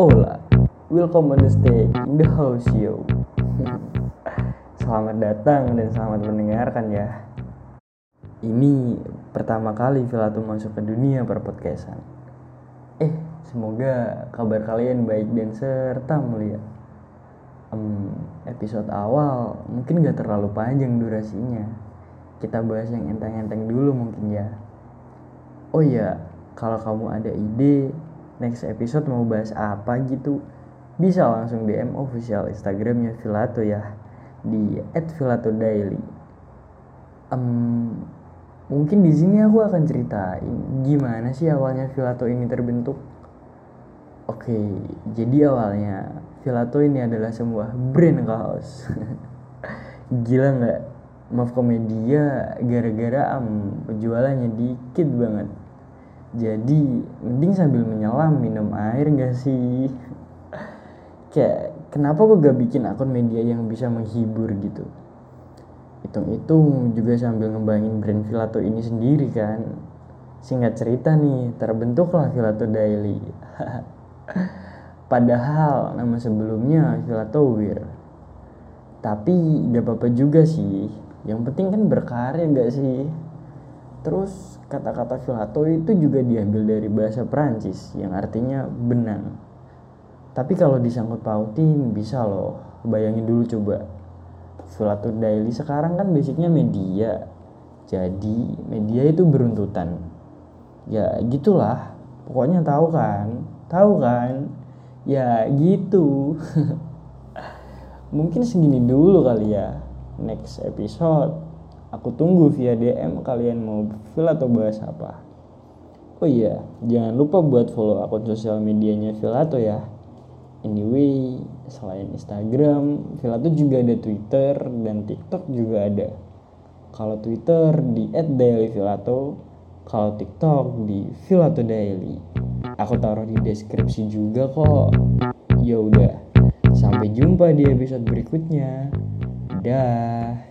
Hola, welcome on the stage in the house yo. selamat datang dan selamat mendengarkan ya. Ini pertama kali Filato masuk ke dunia perpodcastan. Eh, semoga kabar kalian baik dan serta mulia. Um, episode awal mungkin gak terlalu panjang durasinya. Kita bahas yang enteng-enteng dulu mungkin ya. Oh iya, kalau kamu ada ide next episode mau bahas apa gitu, bisa langsung DM official Instagramnya Filato ya di @filato_daily. Um, mungkin di sini aku akan ceritain gimana sih awalnya Filato ini terbentuk. Oke, jadi awalnya Filato ini adalah sebuah brand kaos. Gila nggak? Maaf komedia gara-gara um, penjualannya dikit banget jadi mending sambil menyelam minum air gak sih? Kayak kenapa gue gak bikin akun media yang bisa menghibur gitu? Hitung-hitung juga sambil ngebangin brand Filato ini sendiri kan. Singkat cerita nih terbentuklah Filato Daily. Padahal nama sebelumnya Filato Wir tapi gak apa-apa juga sih. Yang penting kan berkarya gak sih terus kata-kata filato itu juga diambil dari bahasa Prancis yang artinya benang. Tapi kalau disangkut pautin bisa loh. Bayangin dulu coba. Filato daily sekarang kan basicnya media. Jadi media itu beruntutan. Ya gitulah. Pokoknya tahu kan? Tahu kan? Ya gitu. Mungkin segini dulu kali ya next episode Aku tunggu via DM kalian mau feel atau bahas apa. Oh iya, jangan lupa buat follow akun sosial medianya Filato ya. Anyway, selain Instagram, Filato juga ada Twitter dan TikTok juga ada. Kalau Twitter di @dailyfilato, kalau TikTok di Filato Daily. Aku taruh di deskripsi juga kok. Ya udah, sampai jumpa di episode berikutnya. Dah.